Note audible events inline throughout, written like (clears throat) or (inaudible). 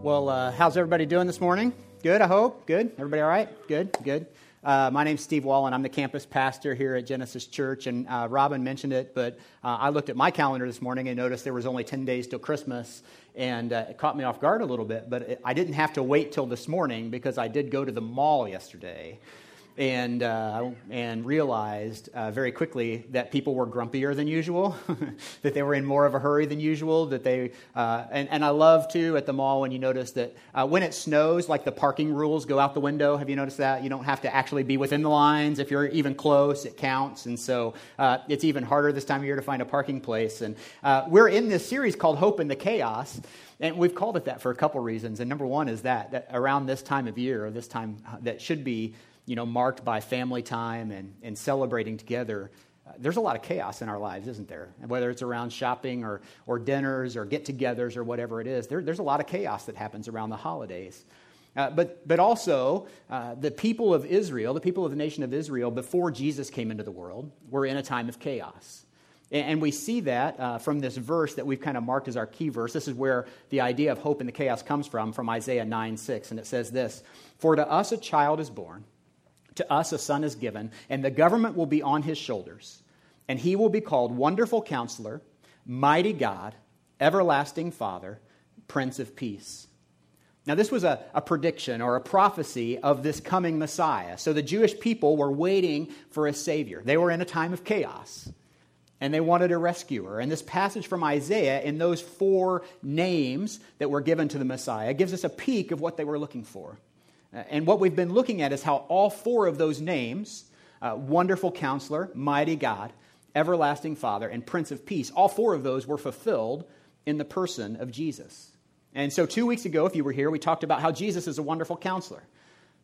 Well, uh, how's everybody doing this morning? Good, I hope. Good. Everybody all right? Good, good. Uh, my name's Steve Wall, and I'm the campus pastor here at Genesis Church. And uh, Robin mentioned it, but uh, I looked at my calendar this morning and noticed there was only 10 days till Christmas, and uh, it caught me off guard a little bit. But it, I didn't have to wait till this morning because I did go to the mall yesterday and, uh, and realized uh, very quickly that people were grumpier than usual, (laughs) that they were in more of a hurry than usual. That they, uh, and, and I love too at the mall when you notice that uh, when it snows, like the parking rules go out the window. Have you noticed that? You don't have to actually be within the lines. If you're even close, it counts. And so uh, it's even harder this time of year to find a parking place. And uh, we're in this series called Hope in the Chaos. And we've called it that for a couple reasons. And number one is that, that around this time of year, or this time that should be you know, marked by family time and, and celebrating together, uh, there's a lot of chaos in our lives, isn't there? Whether it's around shopping or, or dinners or get togethers or whatever it is, there, there's a lot of chaos that happens around the holidays. Uh, but, but also, uh, the people of Israel, the people of the nation of Israel, before Jesus came into the world, were in a time of chaos. And, and we see that uh, from this verse that we've kind of marked as our key verse. This is where the idea of hope in the chaos comes from, from Isaiah 9 6. And it says this For to us a child is born to us a son is given, and the government will be on his shoulders. And he will be called Wonderful Counselor, Mighty God, Everlasting Father, Prince of Peace. Now, this was a, a, prediction or a prophecy of this coming Messiah. So the Jewish people were waiting for a Savior. They were in a time of chaos, and they wanted a rescuer. And this passage from Isaiah, in those four names that were given to the Messiah, gives us a peek of what they were looking for. Uh, and what we've been looking at is how all four of those names uh, Wonderful Counselor, Mighty God, Everlasting Father, and Prince of Peace all four of those were fulfilled in the person of Jesus. And so, two weeks ago, if you were here, we talked about how Jesus is a wonderful counselor.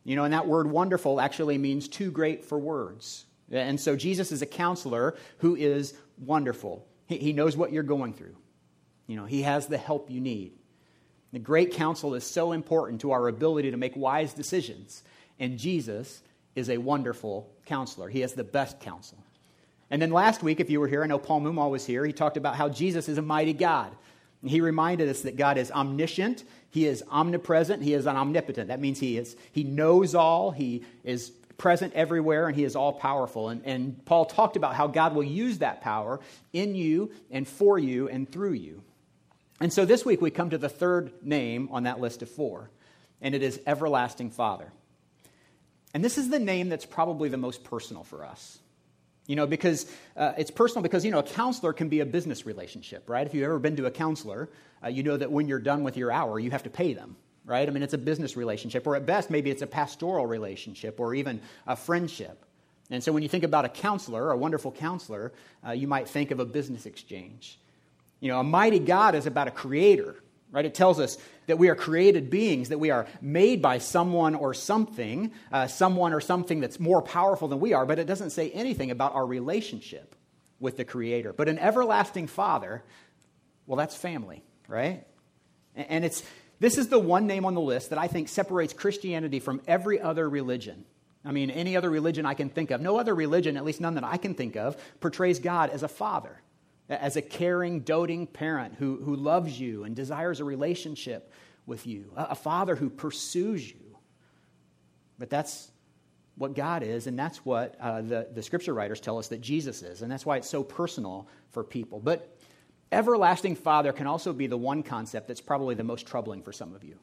You know, and that word wonderful actually means too great for words. And so, Jesus is a counselor who is wonderful. He, he knows what you're going through, you know, he has the help you need. The great counsel is so important to our ability to make wise decisions. And Jesus is a wonderful counselor. He has the best counsel. And then last week, if you were here, I know Paul Mumal was here, he talked about how Jesus is a mighty God. And he reminded us that God is omniscient, he is omnipresent, he is omnipotent. That means he is he knows all, he is present everywhere, and he is all powerful. And, and Paul talked about how God will use that power in you and for you and through you. And so this week we come to the third name on that list of four, and it is Everlasting Father. And this is the name that's probably the most personal for us. You know, because uh, it's personal because, you know, a counselor can be a business relationship, right? If you've ever been to a counselor, uh, you know that when you're done with your hour, you have to pay them, right? I mean, it's a business relationship, or at best, maybe it's a pastoral relationship or even a friendship. And so when you think about a counselor, a wonderful counselor, uh, you might think of a business exchange. You know, a mighty God is about a creator, right? It tells us that we are created beings, that we are made by someone or something, uh, someone or something that's more powerful than we are, but it doesn't say anything about our relationship with the Creator. But an everlasting Father, well, that's family, right? And it's this is the one name on the list that I think separates Christianity from every other religion. I mean, any other religion I can think of, no other religion, at least none that I can think of, portrays God as a father as a caring, doting parent who, who loves you and desires a relationship with you, a, a father who pursues you. But that's what God is, and that's what uh, the, the scripture writers tell us that Jesus is, and that's why it's so personal for people. But everlasting Father can also be the one concept that's probably the most troubling for some of you.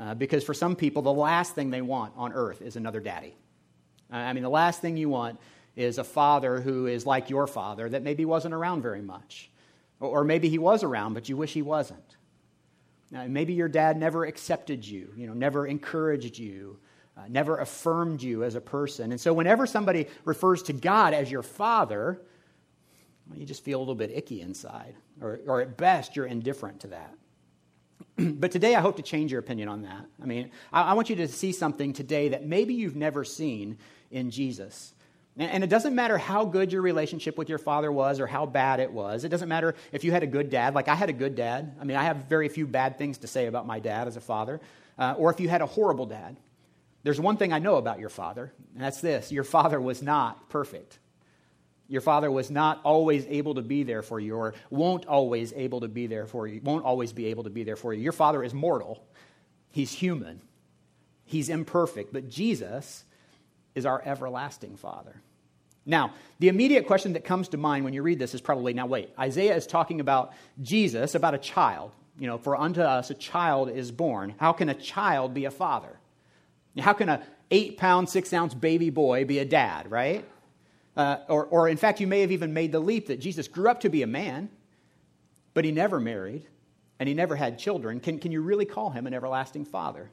Uh, because for some people, the last thing they want on earth is another daddy. Uh, I mean, the last thing you want is a father who is like your father that maybe wasn't around very much. Or maybe he was around, but you wish he wasn't. Now, maybe your dad never accepted you, you know, never encouraged you, uh, never affirmed you as a person. And so whenever somebody refers to God as your father, well, you just feel a little bit icky inside. Or, or at best, you're indifferent to that. (clears throat) but today, I hope to change your opinion on that. I mean, I, I want you to see something today that maybe you've never seen in Jesus. And it doesn't matter how good your relationship with your father was or how bad it was. It doesn't matter if you had a good dad. Like I had a good dad. I mean, I have very few bad things to say about my dad as a father. Uh, or if you had a horrible dad. There's one thing I know about your father, and that's this your father was not perfect. Your father was not always able to be there for you, or won't always able to be there for you, won't always be able to be there for you. Your father is mortal. He's human. He's imperfect. But Jesus is our everlasting father. Now, the immediate question that comes to mind when you read this is probably now, wait, Isaiah is talking about Jesus, about a child. You know, for unto us a child is born. How can a child be a father? How can a eight pound, six ounce baby boy be a dad, right? Uh, or, or, in fact, you may have even made the leap that Jesus grew up to be a man, but he never married and he never had children. Can, can you really call him an everlasting father?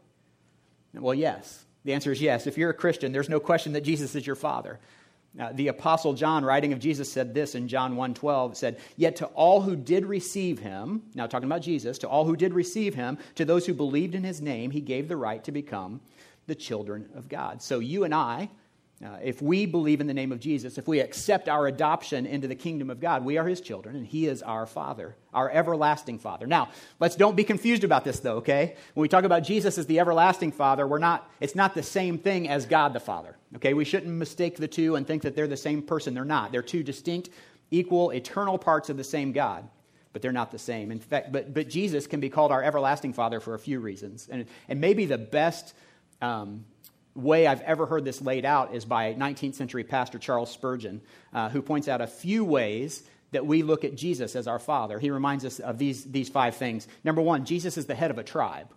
Well, yes. The answer is yes. If you're a Christian, there's no question that Jesus is your father. Uh, the apostle John, writing of Jesus, said this in John 1:12, said, "Yet to all who did receive him, now talking about Jesus, to all who did receive him, to those who believed in his name, he gave the right to become the children of God." So you and I, uh, if we believe in the name of Jesus, if we accept our adoption into the kingdom of God, we are his children, and he is our Father, our everlasting Father. Now, let's don't be confused about this, though, okay? When we talk about Jesus as the everlasting Father, we're not, it's not the same thing as God the Father, okay? We shouldn't mistake the two and think that they're the same person. They're not. They're two distinct, equal, eternal parts of the same God but they're not the same. In fact, but, but Jesus can be called our everlasting Father for a few reasons. And, and maybe the best um, way I've ever heard this laid out is by 19th century pastor Charles Spurgeon, uh, who points out a few ways that we look at Jesus as our Father. He reminds us of these, these five things. Number one, Jesus is the head of a tribe.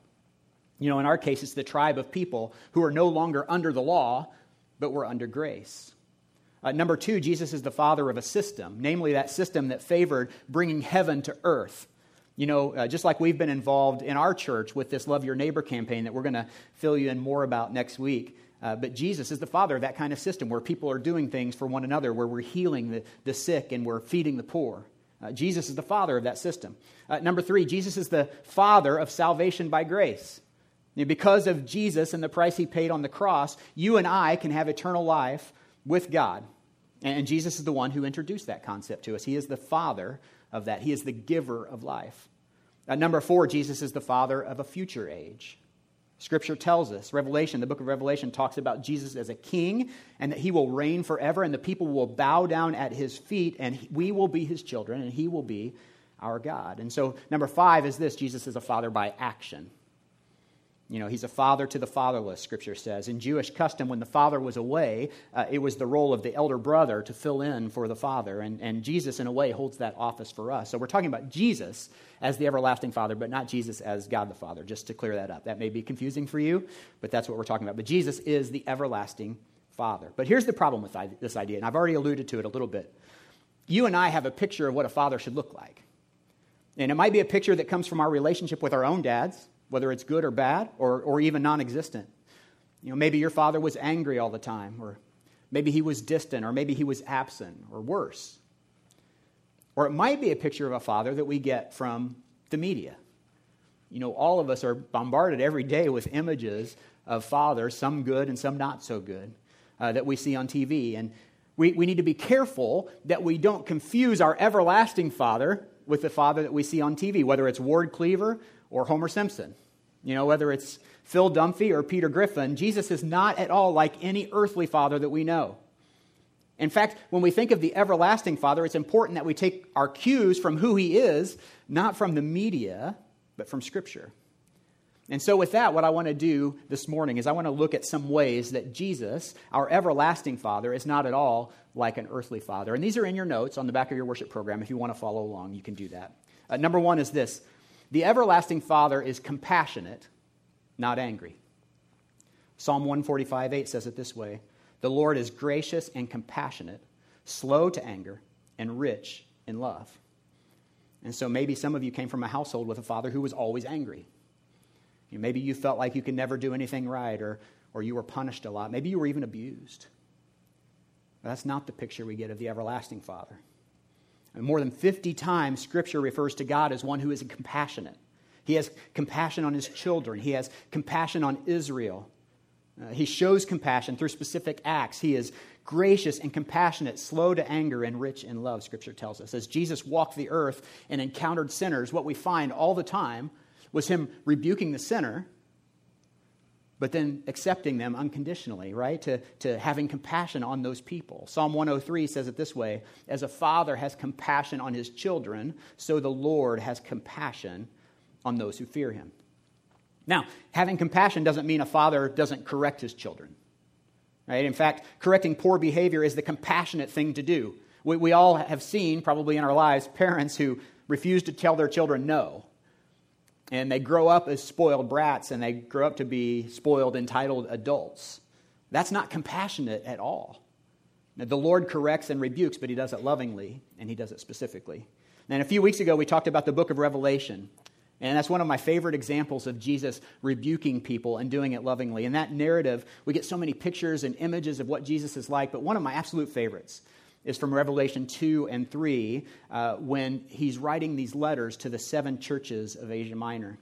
You know, in our case, it's the tribe of people who are no longer under the law, but we're under grace. Uh, number two, Jesus is the father of a system, namely that system that favored bringing heaven to earth. You know, uh, just like we've been involved in our church with this Love Your Neighbor campaign that we're going to fill you in more about next week. Uh, but Jesus is the father of that kind of system where people are doing things for one another, where we're healing the, the sick and we're feeding the poor. Uh, Jesus is the father of that system. Uh, number three, Jesus is the father of salvation by grace. Because of Jesus and the price he paid on the cross, you and I can have eternal life with God. And Jesus is the one who introduced that concept to us. He is the father of that. He is the giver of life. Number four, Jesus is the father of a future age. Scripture tells us, Revelation, the book of Revelation talks about Jesus as a king and that he will reign forever and the people will bow down at his feet and we will be his children and he will be our God. And so, number five is this Jesus is a father by action. You know, he's a father to the fatherless, scripture says. In Jewish custom, when the father was away, uh, it was the role of the elder brother to fill in for the father. And, and Jesus, in a way, holds that office for us. So we're talking about Jesus as the everlasting father, but not Jesus as God the Father, just to clear that up. That may be confusing for you, but that's what we're talking about. But Jesus is the everlasting father. But here's the problem with this idea, and I've already alluded to it a little bit. You and I have a picture of what a father should look like. And it might be a picture that comes from our relationship with our own dads whether it's good or bad or, or even non existent. You know, maybe your father was angry all the time, or maybe he was distant, or maybe he was absent, or worse. Or it might be a picture of a father that we get from the media. You know, all of us are bombarded every day with images of fathers, some good and some not so good, uh, that we see on TV. And we, we need to be careful that we don't confuse our everlasting father with the father that we see on TV, whether it's Ward Cleaver or Homer Simpson. You know, whether it's Phil Dunphy or Peter Griffin, Jesus is not at all like any earthly father that we know. In fact, when we think of the everlasting Father, it's important that we take our cues from who he is, not from the media, but from Scripture. And so, with that, what I want to do this morning is I want to look at some ways that Jesus, our everlasting Father, is not at all like an earthly Father. And these are in your notes on the back of your worship program. If you want to follow along, you can do that. Uh, number one is this the everlasting Father is compassionate, not angry. Psalm 145 8 says it this way The Lord is gracious and compassionate, slow to anger, and rich in love. And so maybe some of you came from a household with a father who was always angry. You know, maybe you felt like you could never do anything right, or, or you were punished a lot. Maybe you were even abused. But that's not the picture we get of the everlasting Father. More than 50 times, Scripture refers to God as one who is compassionate. He has compassion on his children, he has compassion on Israel. Uh, he shows compassion through specific acts. He is gracious and compassionate, slow to anger, and rich in love, Scripture tells us. As Jesus walked the earth and encountered sinners, what we find all the time was him rebuking the sinner but then accepting them unconditionally, right? To, to having compassion on those people. Psalm 103 says it this way As a father has compassion on his children, so the Lord has compassion on those who fear him. Now, having compassion doesn't mean a father doesn't correct his children. Right? In fact, correcting poor behavior is the compassionate thing to do. We, we all have seen, probably in our lives, parents who refuse to tell their children no and they grow up as spoiled brats and they grow up to be spoiled, entitled adults. That's not compassionate at all. Now, the Lord corrects and rebukes, but he does it lovingly and he does it specifically. And a few weeks ago, we talked about the book of Revelation. And that's one of my favorite examples of Jesus rebuking people and doing it lovingly. In that narrative, we get so many pictures and images of what Jesus is like, but one of my absolute favorites is from Revelation 2 and 3 uh, when he's writing these letters to the seven churches of Asia Minor.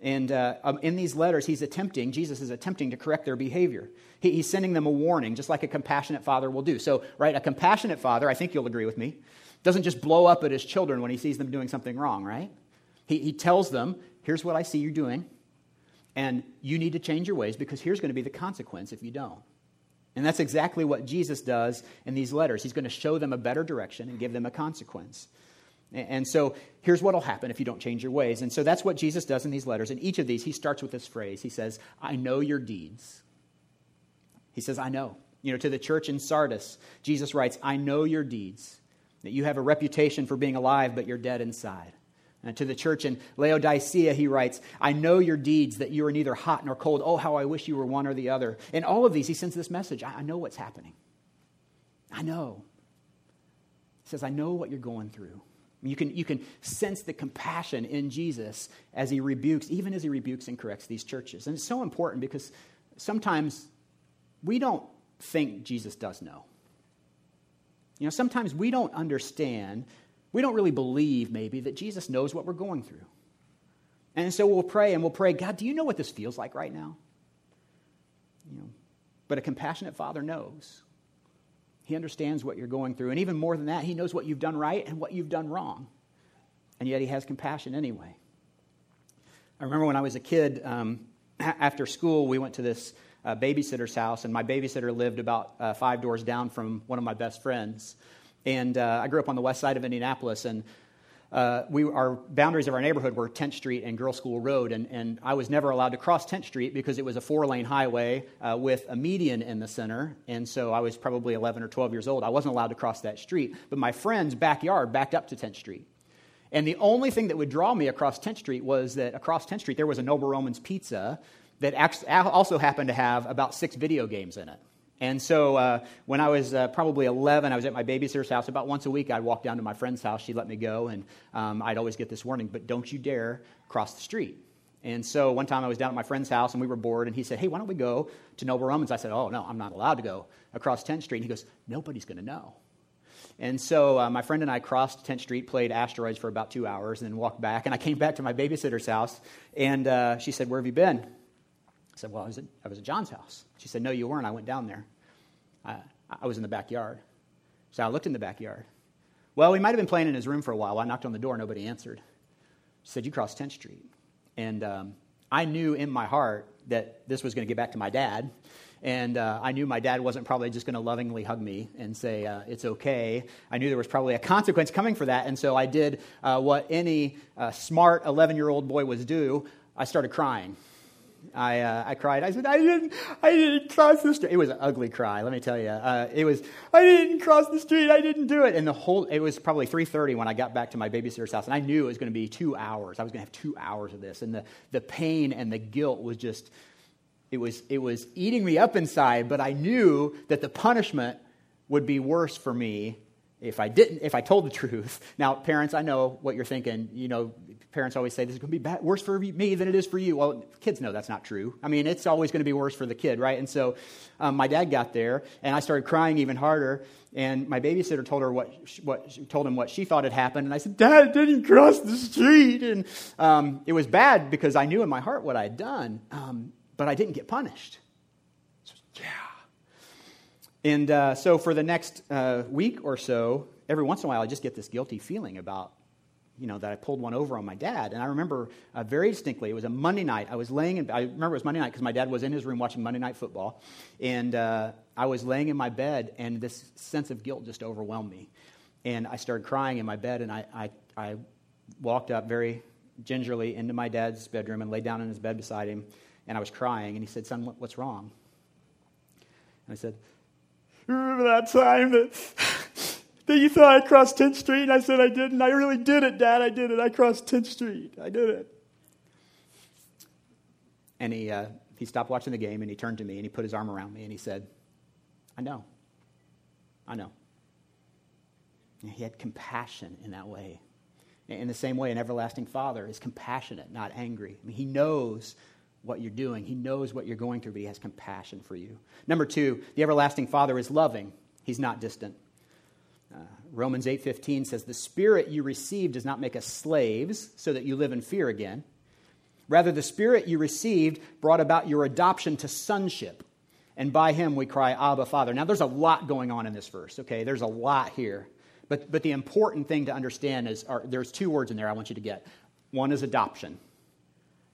And uh, um, in these letters, he's attempting, Jesus is attempting to correct their behavior. He, he's sending them a warning, just like a compassionate father will do. So, right, a compassionate father, I think you'll agree with me, doesn't just blow up at his children when he sees them doing something wrong, right? He, he tells them, here's what I see you doing, and you need to change your ways because here's going to be the consequence if you don't. And that's exactly what Jesus does in these letters. He's going to show them a better direction and give them a consequence. And so here's what will happen if you don't change your ways. And so that's what Jesus does in these letters. In each of these, he starts with this phrase. He says, I know your deeds. He says, I know. You know, to the church in Sardis, Jesus writes, I know your deeds, that you have a reputation for being alive, but you're dead inside. And to the church in Laodicea, he writes, I know your deeds, that you are neither hot nor cold. Oh, how I wish you were one or the other. In all of these, he sends this message I know what's happening. I know. He says, I know what you're going through. You can, you can sense the compassion in Jesus as he rebukes, even as he rebukes and corrects these churches. And it's so important because sometimes we don't think Jesus does know. You know, sometimes we don't understand we don't really believe, maybe, that Jesus knows what we're going through. And so we'll pray and we'll pray, God, do you know what this feels like right now? You know, but a compassionate father knows. He understands what you're going through. And even more than that, he knows what you've done right and what you've done wrong. And yet he has compassion anyway. I remember when I was a kid, um, after school, we went to this uh, babysitter's house, and my babysitter lived about uh, five doors down from one of my best friends. And uh, I grew up on the west side of Indianapolis, and uh, we, our boundaries of our neighborhood were 10th Street and Girls School Road, and, and I was never allowed to cross 10th Street because it was a four lane highway uh, with a median in the center. And so I was probably 11 or 12 years old. I wasn't allowed to cross that street. But my friend's backyard backed up to 10th Street. And the only thing that would draw me across 10th Street was that across 10th Street there was a Noble Romans Pizza that also happened to have about six video games in it. And so uh, when I was uh, probably 11, I was at my babysitter's house. About once a week, I'd walk down to my friend's house. She'd let me go, and um, I'd always get this warning, but don't you dare cross the street. And so one time I was down at my friend's house, and we were bored, and he said, hey, why don't we go to Noble Romans? I said, oh, no, I'm not allowed to go across 10th Street. And he goes, nobody's going to know. And so uh, my friend and I crossed 10th Street, played asteroids for about two hours, and then walked back. And I came back to my babysitter's house, and uh, she said, where have you been? I said, Well, I was, at, I was at John's house. She said, No, you weren't. I went down there. I, I was in the backyard. So I looked in the backyard. Well, we might have been playing in his room for a while. I knocked on the door, nobody answered. She said, You crossed 10th Street. And um, I knew in my heart that this was going to get back to my dad. And uh, I knew my dad wasn't probably just going to lovingly hug me and say, uh, it's okay. I knew there was probably a consequence coming for that. And so I did uh, what any uh, smart 11 year old boy was do I started crying. I, uh, I cried. I said, I didn't, I didn't cross the street. It was an ugly cry, let me tell you. Uh, it was, I didn't cross the street. I didn't do it. And the whole, it was probably 3.30 when I got back to my babysitter's house. And I knew it was going to be two hours. I was going to have two hours of this. And the, the pain and the guilt was just, it was, it was eating me up inside. But I knew that the punishment would be worse for me if I didn't, if I told the (laughs) truth. Now, parents, I know what you're thinking. You know, parents always say this is going to be bad, worse for me than it is for you. Well, kids know that's not true. I mean, it's always going to be worse for the kid, right? And so, um, my dad got there, and I started crying even harder. And my babysitter told her what, what told him what she thought had happened, and I said, "Dad didn't cross the street," and um, it was bad because I knew in my heart what I had done, um, but I didn't get punished. And uh, so for the next uh, week or so, every once in a while, I just get this guilty feeling about you know, that I pulled one over on my dad. And I remember uh, very distinctly, it was a Monday night. I was laying in, I remember it was Monday night because my dad was in his room watching Monday Night Football. And uh, I was laying in my bed, and this sense of guilt just overwhelmed me. And I started crying in my bed, and I, I, I walked up very gingerly into my dad's bedroom and laid down in his bed beside him. And I was crying, and he said, Son, what's wrong? And I said, Remember that time that that you thought I crossed 10th Street? And I said, I didn't. I really did it, Dad. I did it. I crossed 10th Street. I did it. And he, uh, he stopped watching the game and he turned to me and he put his arm around me and he said, I know. I know. And he had compassion in that way. In the same way, an everlasting father is compassionate, not angry. I mean, he knows what you're doing, he knows what you're going through, but he has compassion for you. Number two, the everlasting father is loving, he's not distant. Uh, Romans 8:15 says the spirit you received does not make us slaves so that you live in fear again. Rather the spirit you received brought about your adoption to sonship. And by him we cry Abba Father. Now there's a lot going on in this verse, okay? There's a lot here. But, but the important thing to understand is are, there's two words in there I want you to get. One is adoption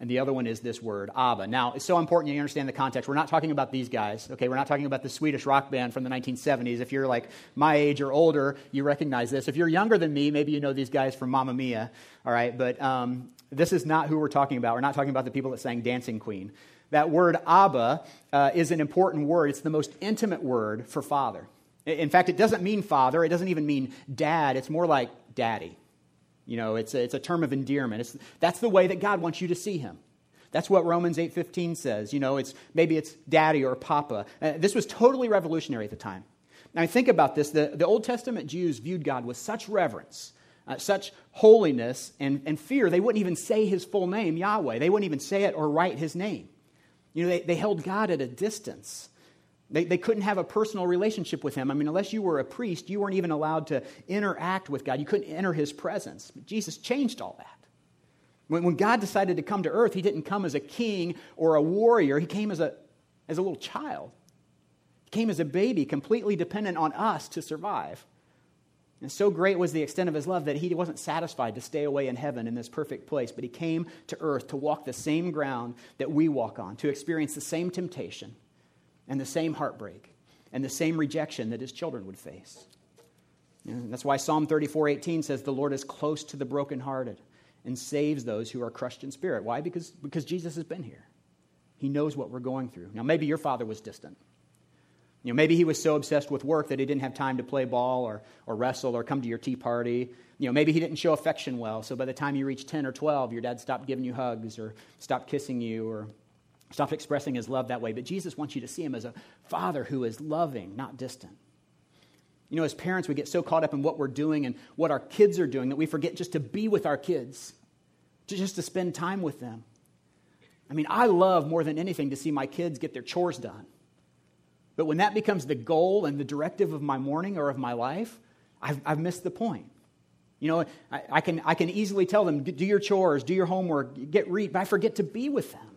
and the other one is this word, Abba. Now, it's so important you understand the context. We're not talking about these guys, okay? We're not talking about the Swedish rock band from the 1970s. If you're like my age or older, you recognize this. If you're younger than me, maybe you know these guys from Mamma Mia, all right? But um, this is not who we're talking about. We're not talking about the people that sang Dancing Queen. That word Abba uh, is an important word, it's the most intimate word for father. In fact, it doesn't mean father, it doesn't even mean dad, it's more like daddy. You know, it's a, it's a term of endearment. It's, that's the way that God wants you to see him. That's what Romans 8:15 says. You know, it's maybe it's daddy or papa. Uh, this was totally revolutionary at the time. Now think about this. The, the Old Testament Jews viewed God with such reverence, uh, such holiness and, and fear, they wouldn't even say his full name, Yahweh. They wouldn't even say it or write his name. You know, they, they held God at a distance. They, they couldn't have a personal relationship with him. I mean, unless you were a priest, you weren't even allowed to interact with God. You couldn't enter his presence. But Jesus changed all that. When, when God decided to come to earth, he didn't come as a king or a warrior, he came as a, as a little child. He came as a baby, completely dependent on us to survive. And so great was the extent of his love that he wasn't satisfied to stay away in heaven in this perfect place, but he came to earth to walk the same ground that we walk on, to experience the same temptation and the same heartbreak and the same rejection that his children would face. And that's why Psalm 34:18 says the Lord is close to the brokenhearted and saves those who are crushed in spirit. Why? Because, because Jesus has been here. He knows what we're going through. Now maybe your father was distant. You know, maybe he was so obsessed with work that he didn't have time to play ball or, or wrestle or come to your tea party. You know, maybe he didn't show affection well, so by the time you reached 10 or 12, your dad stopped giving you hugs or stopped kissing you or stopped expressing his love that way. But Jesus wants you to see him as a father who is loving, not distant. You know, as parents, we get so caught up in what we're doing and what our kids are doing that we forget just to be with our kids, just to spend time with them. I mean, I love more than anything to see my kids get their chores done. But when that becomes the goal and the directive of my morning or of my life, I've, I've missed the point. You know, I, I, can, I can easily tell them, do your chores, do your homework, get read, but I forget to be with them.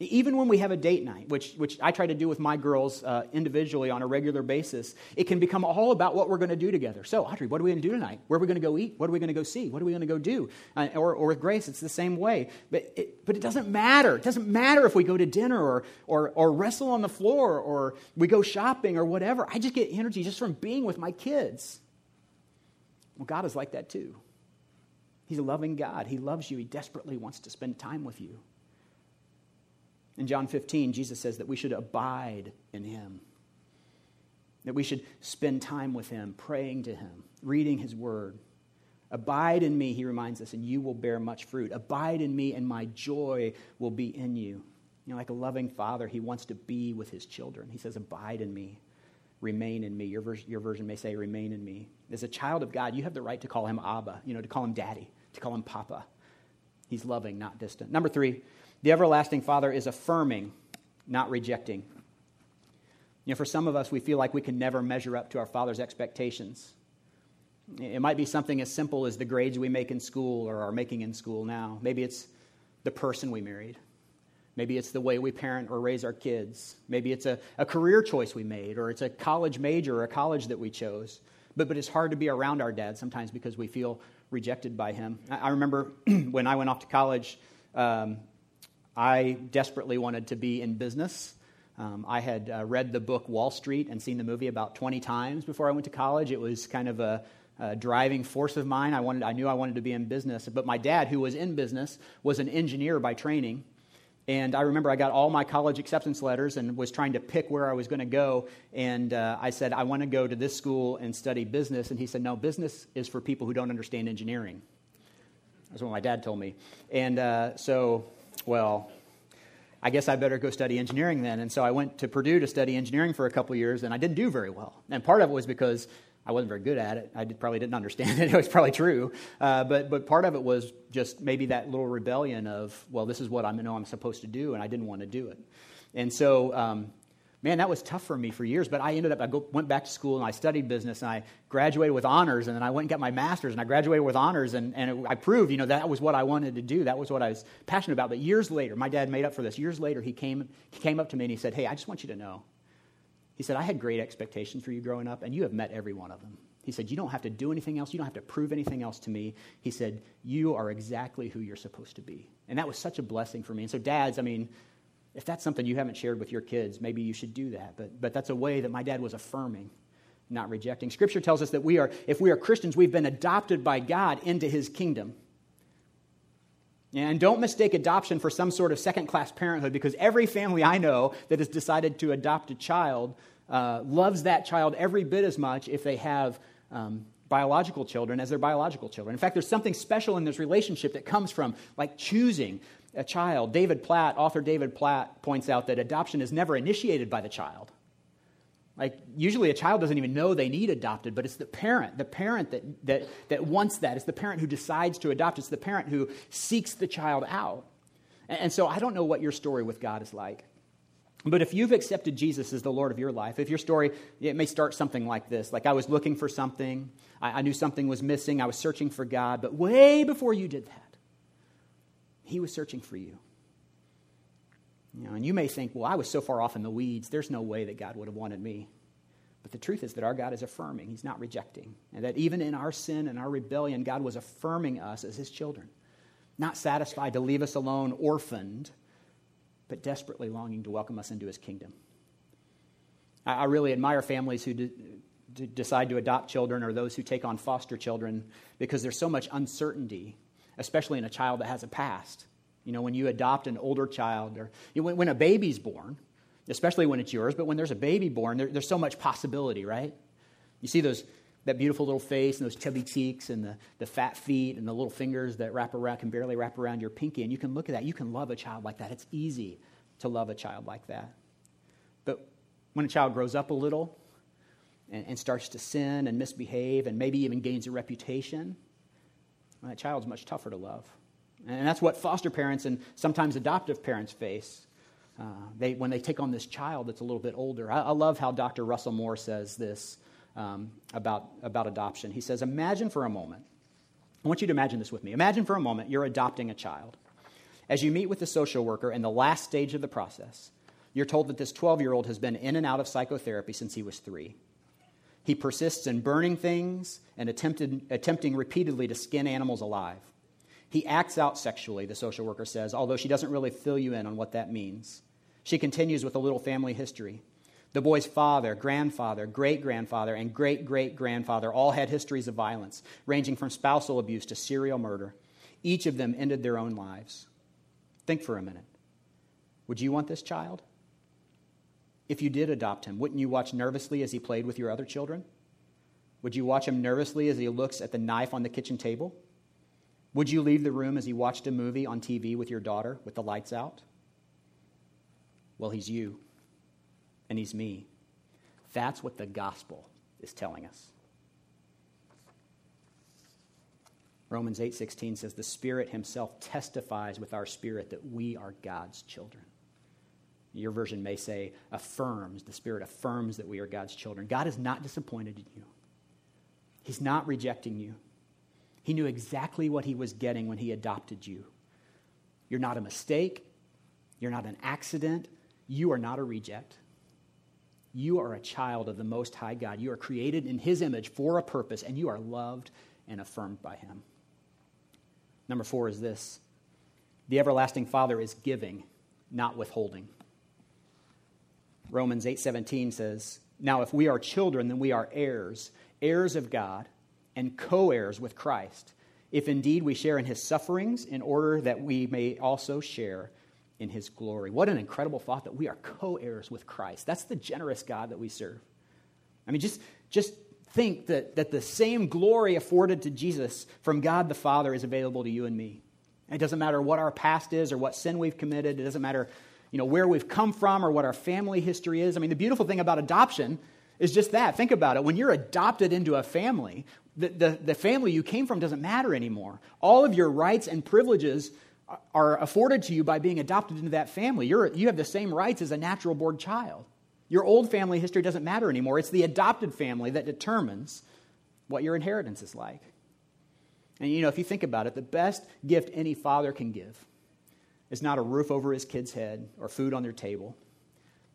Even when we have a date night, which, which I try to do with my girls uh, individually on a regular basis, it can become all about what we're going to do together. So, Audrey, what are we going to do tonight? Where are we going to go eat? What are we going to go see? What are we going to go do? Uh, or, or with Grace, it's the same way. But it, but it doesn't matter. It doesn't matter if we go to dinner or, or, or wrestle on the floor or we go shopping or whatever. I just get energy just from being with my kids. Well, God is like that too. He's a loving God. He loves you, He desperately wants to spend time with you. In John 15, Jesus says that we should abide in him, that we should spend time with him, praying to him, reading his word. Abide in me, he reminds us, and you will bear much fruit. Abide in me, and my joy will be in you. You know, like a loving father, he wants to be with his children. He says, Abide in me, remain in me. Your, your version may say, Remain in me. As a child of God, you have the right to call him Abba, you know, to call him daddy, to call him Papa. He's loving, not distant. Number three, the everlasting Father is affirming, not rejecting. You know, for some of us, we feel like we can never measure up to our Father's expectations. It might be something as simple as the grades we make in school or are making in school now. Maybe it's the person we married. Maybe it's the way we parent or raise our kids. Maybe it's a, a career choice we made, or it's a college major or a college that we chose. But, but it's hard to be around our dad sometimes because we feel rejected by him. I remember (clears throat) when I went off to college, um, I desperately wanted to be in business. Um, I had uh, read the book Wall Street and seen the movie about 20 times before I went to college. It was kind of a, a driving force of mine. I, wanted, I knew I wanted to be in business. But my dad, who was in business, was an engineer by training. And I remember I got all my college acceptance letters and was trying to pick where I was going to go. And uh, I said, I want to go to this school and study business. And he said, No, business is for people who don't understand engineering. That's what my dad told me. And uh, so, well, I guess I better go study engineering then. And so I went to Purdue to study engineering for a couple years, and I didn't do very well. And part of it was because I wasn't very good at it. I did, probably didn't understand (laughs) it. It was probably true. Uh, but, but part of it was just maybe that little rebellion of, well, this is what I know I'm supposed to do, and I didn't want to do it. And so um, man, that was tough for me for years. But I ended up, I go, went back to school and I studied business and I graduated with honors. And then I went and got my master's and I graduated with honors. And, and it, I proved, you know, that was what I wanted to do. That was what I was passionate about. But years later, my dad made up for this. Years later, he came, he came up to me and he said, Hey, I just want you to know. He said, I had great expectations for you growing up, and you have met every one of them. He said, You don't have to do anything else. You don't have to prove anything else to me. He said, You are exactly who you're supposed to be. And that was such a blessing for me. And so, dads, I mean, if that's something you haven't shared with your kids, maybe you should do that. But, but that's a way that my dad was affirming, not rejecting. Scripture tells us that we are, if we are Christians, we've been adopted by God into his kingdom. And don't mistake adoption for some sort of second class parenthood because every family I know that has decided to adopt a child uh, loves that child every bit as much if they have um, biological children as their biological children. In fact, there's something special in this relationship that comes from like choosing a child. David Platt, author David Platt, points out that adoption is never initiated by the child. Like, usually a child doesn't even know they need adopted, but it's the parent, the parent that, that, that wants that. It's the parent who decides to adopt. It's the parent who seeks the child out. And, and so I don't know what your story with God is like. But if you've accepted Jesus as the Lord of your life, if your story, it may start something like this. Like I was looking for something, I, I knew something was missing, I was searching for God, but way before you did that, he was searching for you. You know, and you may think, well, I was so far off in the weeds, there's no way that God would have wanted me. But the truth is that our God is affirming, He's not rejecting. And that even in our sin and our rebellion, God was affirming us as His children. Not satisfied to leave us alone, orphaned, but desperately longing to welcome us into His kingdom. I, I really admire families who decide to adopt children or those who take on foster children because there's so much uncertainty especially in a child that has a past. You know, when you adopt an older child, or you know, when, when, a baby's born, especially when it's yours, but when there's a baby born, there, there's so much possibility, right? You see those that beautiful little face and those chubby cheeks and the, the fat feet and the little fingers that wrap around can barely wrap around your pinky, and you can look at that. You can love a child like that. It's easy to love a child like that. But when a child grows up a little and, and starts to sin and misbehave and maybe even gains a reputation, that child's much tougher to love. And that's what foster parents and sometimes adoptive parents face. Uh, they, when they take on this child that's a little bit older. I, I love how Dr. Russell Moore says this um, about, about adoption. He says, Imagine for a moment, I want you to imagine this with me. Imagine for a moment you're adopting a child. As you meet with the social worker in the last stage of the process, you're told that this 12 year old has been in and out of psychotherapy since he was three. He persists in burning things and attempted, attempting repeatedly to skin animals alive. He acts out sexually, the social worker says, although she doesn't really fill you in on what that means. She continues with a little family history. The boy's father, grandfather, great grandfather, and great great grandfather all had histories of violence, ranging from spousal abuse to serial murder. Each of them ended their own lives. Think for a minute. Would you want this child? If you did adopt him, wouldn't you watch nervously as he played with your other children? Would you watch him nervously as he looks at the knife on the kitchen table? Would you leave the room as he watched a movie on TV with your daughter with the lights out? Well, he's you, and he's me. That's what the gospel is telling us. Romans 8:16 says the Spirit himself testifies with our spirit that we are God's children. Your version may say affirms, the Spirit affirms that we are God's children. God is not disappointed in you, He's not rejecting you. He knew exactly what He was getting when He adopted you. You're not a mistake, you're not an accident, you are not a reject. You are a child of the Most High God. You are created in His image for a purpose, and you are loved and affirmed by Him. Number four is this the everlasting Father is giving, not withholding. Romans 8:17 says, "Now if we are children, then we are heirs, heirs of God, and co-heirs with Christ, if indeed we share in his sufferings in order that we may also share in his glory." What an incredible thought that we are co-heirs with Christ. That's the generous God that we serve. I mean, just just think that, that the same glory afforded to Jesus from God the Father is available to you and me. It doesn't matter what our past is or what sin we've committed. It doesn't matter you know, where we've come from or what our family history is. I mean, the beautiful thing about adoption is just that. Think about it. When you're adopted into a family, the, the, the family you came from doesn't matter anymore. All of your rights and privileges are afforded to you by being adopted into that family. You're, you have the same rights as a natural born child. Your old family history doesn't matter anymore. It's the adopted family that determines what your inheritance is like. And you know, if you think about it, the best gift any father can give is not a roof over his kid's head or food on their table.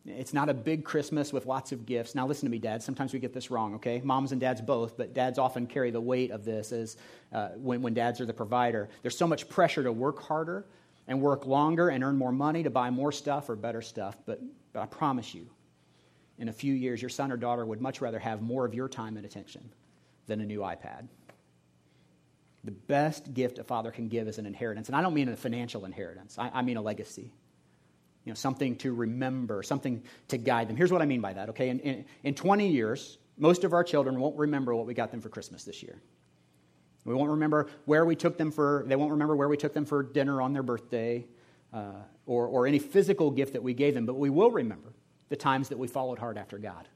It's not a big Christmas with lots of gifts. Now, listen to me, Dad. Sometimes we get this wrong, okay? Moms and dads both, but dads often carry the weight of this as uh, when, when dads are the provider. There's so much pressure to work harder and work longer and earn more money to buy more stuff or better stuff. But, but I promise you, in a few years, your son or daughter would much rather have more of your time and attention than a new iPad. The best gift a father can give is an inheritance. And I don't mean a financial inheritance, I, I mean a legacy. You know, something to remember, something to guide them. Here's what I mean by that, okay? In, in, in 20 years, most of our children won't remember what we got them for Christmas this year. We won't remember where we took them for, they won't remember where we took them for dinner on their birthday uh, or, or any physical gift that we gave them, but we will remember the times that we followed hard after God.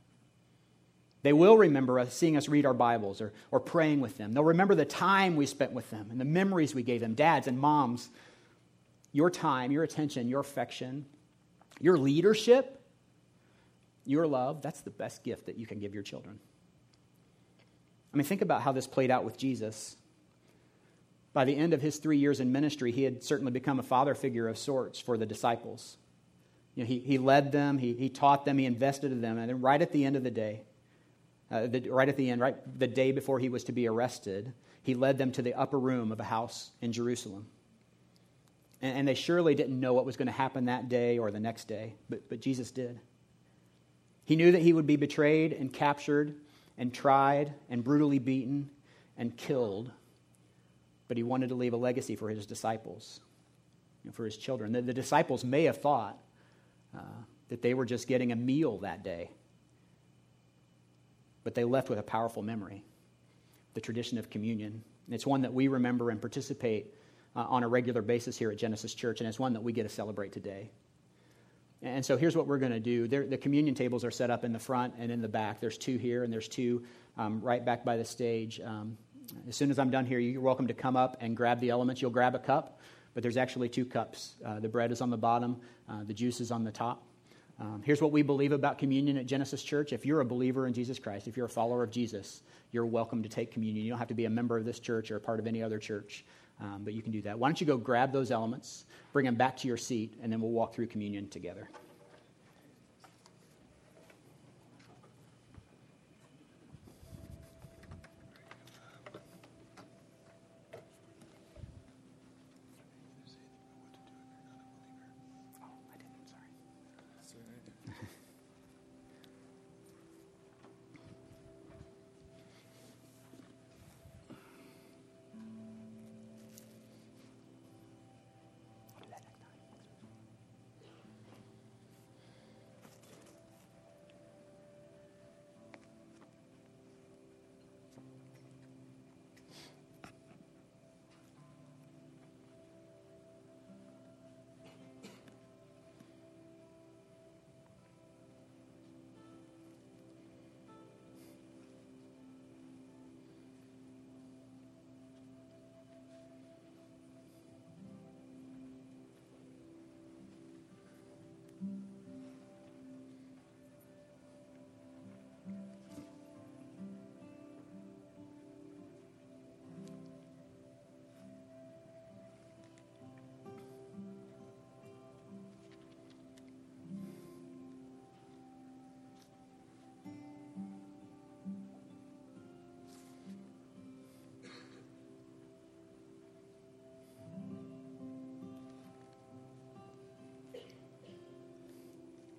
They will remember us seeing us read our Bibles or, or praying with them. They'll remember the time we spent with them and the memories we gave them. Dads and moms, your time, your attention, your affection, your leadership, your love, that's the best gift that you can give your children. I mean, think about how this played out with Jesus. By the end of his three years in ministry, he had certainly become a father figure of sorts for the disciples. You know, he, he led them, he, he taught them, he invested in them. And then, right at the end of the day, uh, the, right at the end, right the day before he was to be arrested, he led them to the upper room of a house in Jerusalem. And, and they surely didn't know what was going to happen that day or the next day, but, but Jesus did. He knew that he would be betrayed and captured and tried and brutally beaten and killed, but he wanted to leave a legacy for his disciples, you know, for his children. The, the disciples may have thought, uh, that they were just getting a meal that day. But they left with a powerful memory the tradition of communion. And it's one that we remember and participate uh, on a regular basis here at Genesis Church, and it's one that we get to celebrate today. And so here's what we're going to do. The communion tables are set up in the front and in the back. There's two here, and there's two um, right back by the stage. Um, as soon as I'm done here, you're welcome to come up and grab the elements. You'll grab a cup but there's actually two cups. Uh, the bread is on the bottom, uh, the juice is on the top. Um, here's what we believe about communion at Genesis Church. If you're a believer in Jesus Christ, if you're a follower of Jesus, you're welcome to take communion. You don't have to be a member of this church or a part of any other church, um, but you can do that. Why don't you go grab those elements, bring them back to your seat, and then we'll walk through communion together.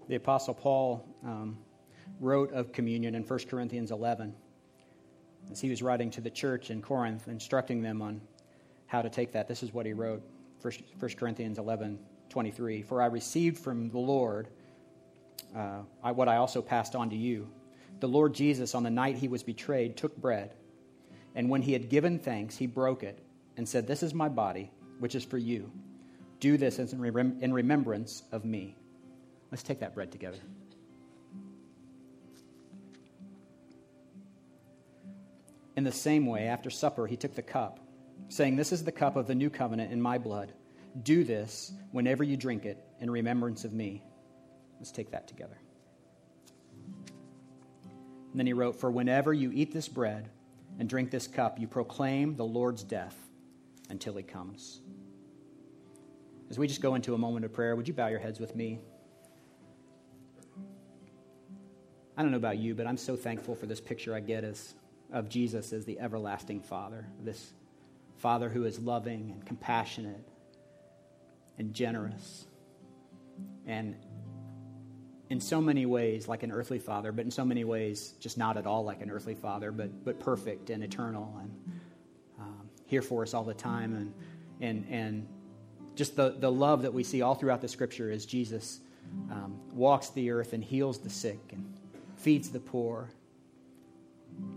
The Apostle Paul um, wrote of communion in 1 Corinthians 11 as he was writing to the church in Corinth, instructing them on how to take that. This is what he wrote 1 Corinthians 11 23. For I received from the Lord uh, I, what I also passed on to you. The Lord Jesus, on the night he was betrayed, took bread, and when he had given thanks, he broke it and said, This is my body, which is for you. Do this in, in remembrance of me. Let's take that bread together. In the same way, after supper, he took the cup, saying, This is the cup of the new covenant in my blood. Do this whenever you drink it in remembrance of me. Let's take that together. And then he wrote, For whenever you eat this bread and drink this cup, you proclaim the Lord's death until he comes. As we just go into a moment of prayer, would you bow your heads with me? I don't know about you, but I'm so thankful for this picture I get as, of Jesus as the everlasting Father, this Father who is loving and compassionate and generous and in so many ways like an earthly father, but in so many ways just not at all like an earthly father, but, but perfect and eternal and um, here for us all the time. And, and, and just the, the love that we see all throughout the scripture as Jesus um, walks the earth and heals the sick and feeds the poor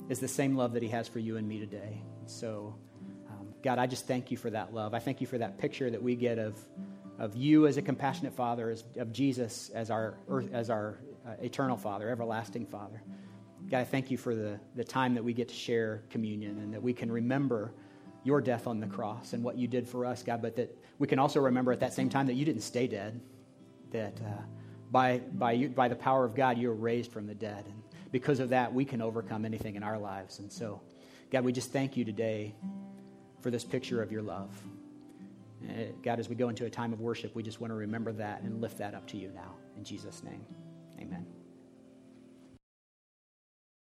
is the same love that he has for you and me today. So, um, God, I just thank you for that love. I thank you for that picture that we get of of you as a compassionate Father, as, of Jesus as our, as our uh, eternal Father, everlasting Father. God, I thank you for the, the time that we get to share communion and that we can remember your death on the cross and what you did for us, God, but that we can also remember at that same time that you didn't stay dead, that uh, by, by, you, by the power of God, you're raised from the dead. And because of that, we can overcome anything in our lives. And so, God, we just thank you today for this picture of your love. Uh, God, as we go into a time of worship, we just want to remember that and lift that up to you now. In Jesus' name, amen.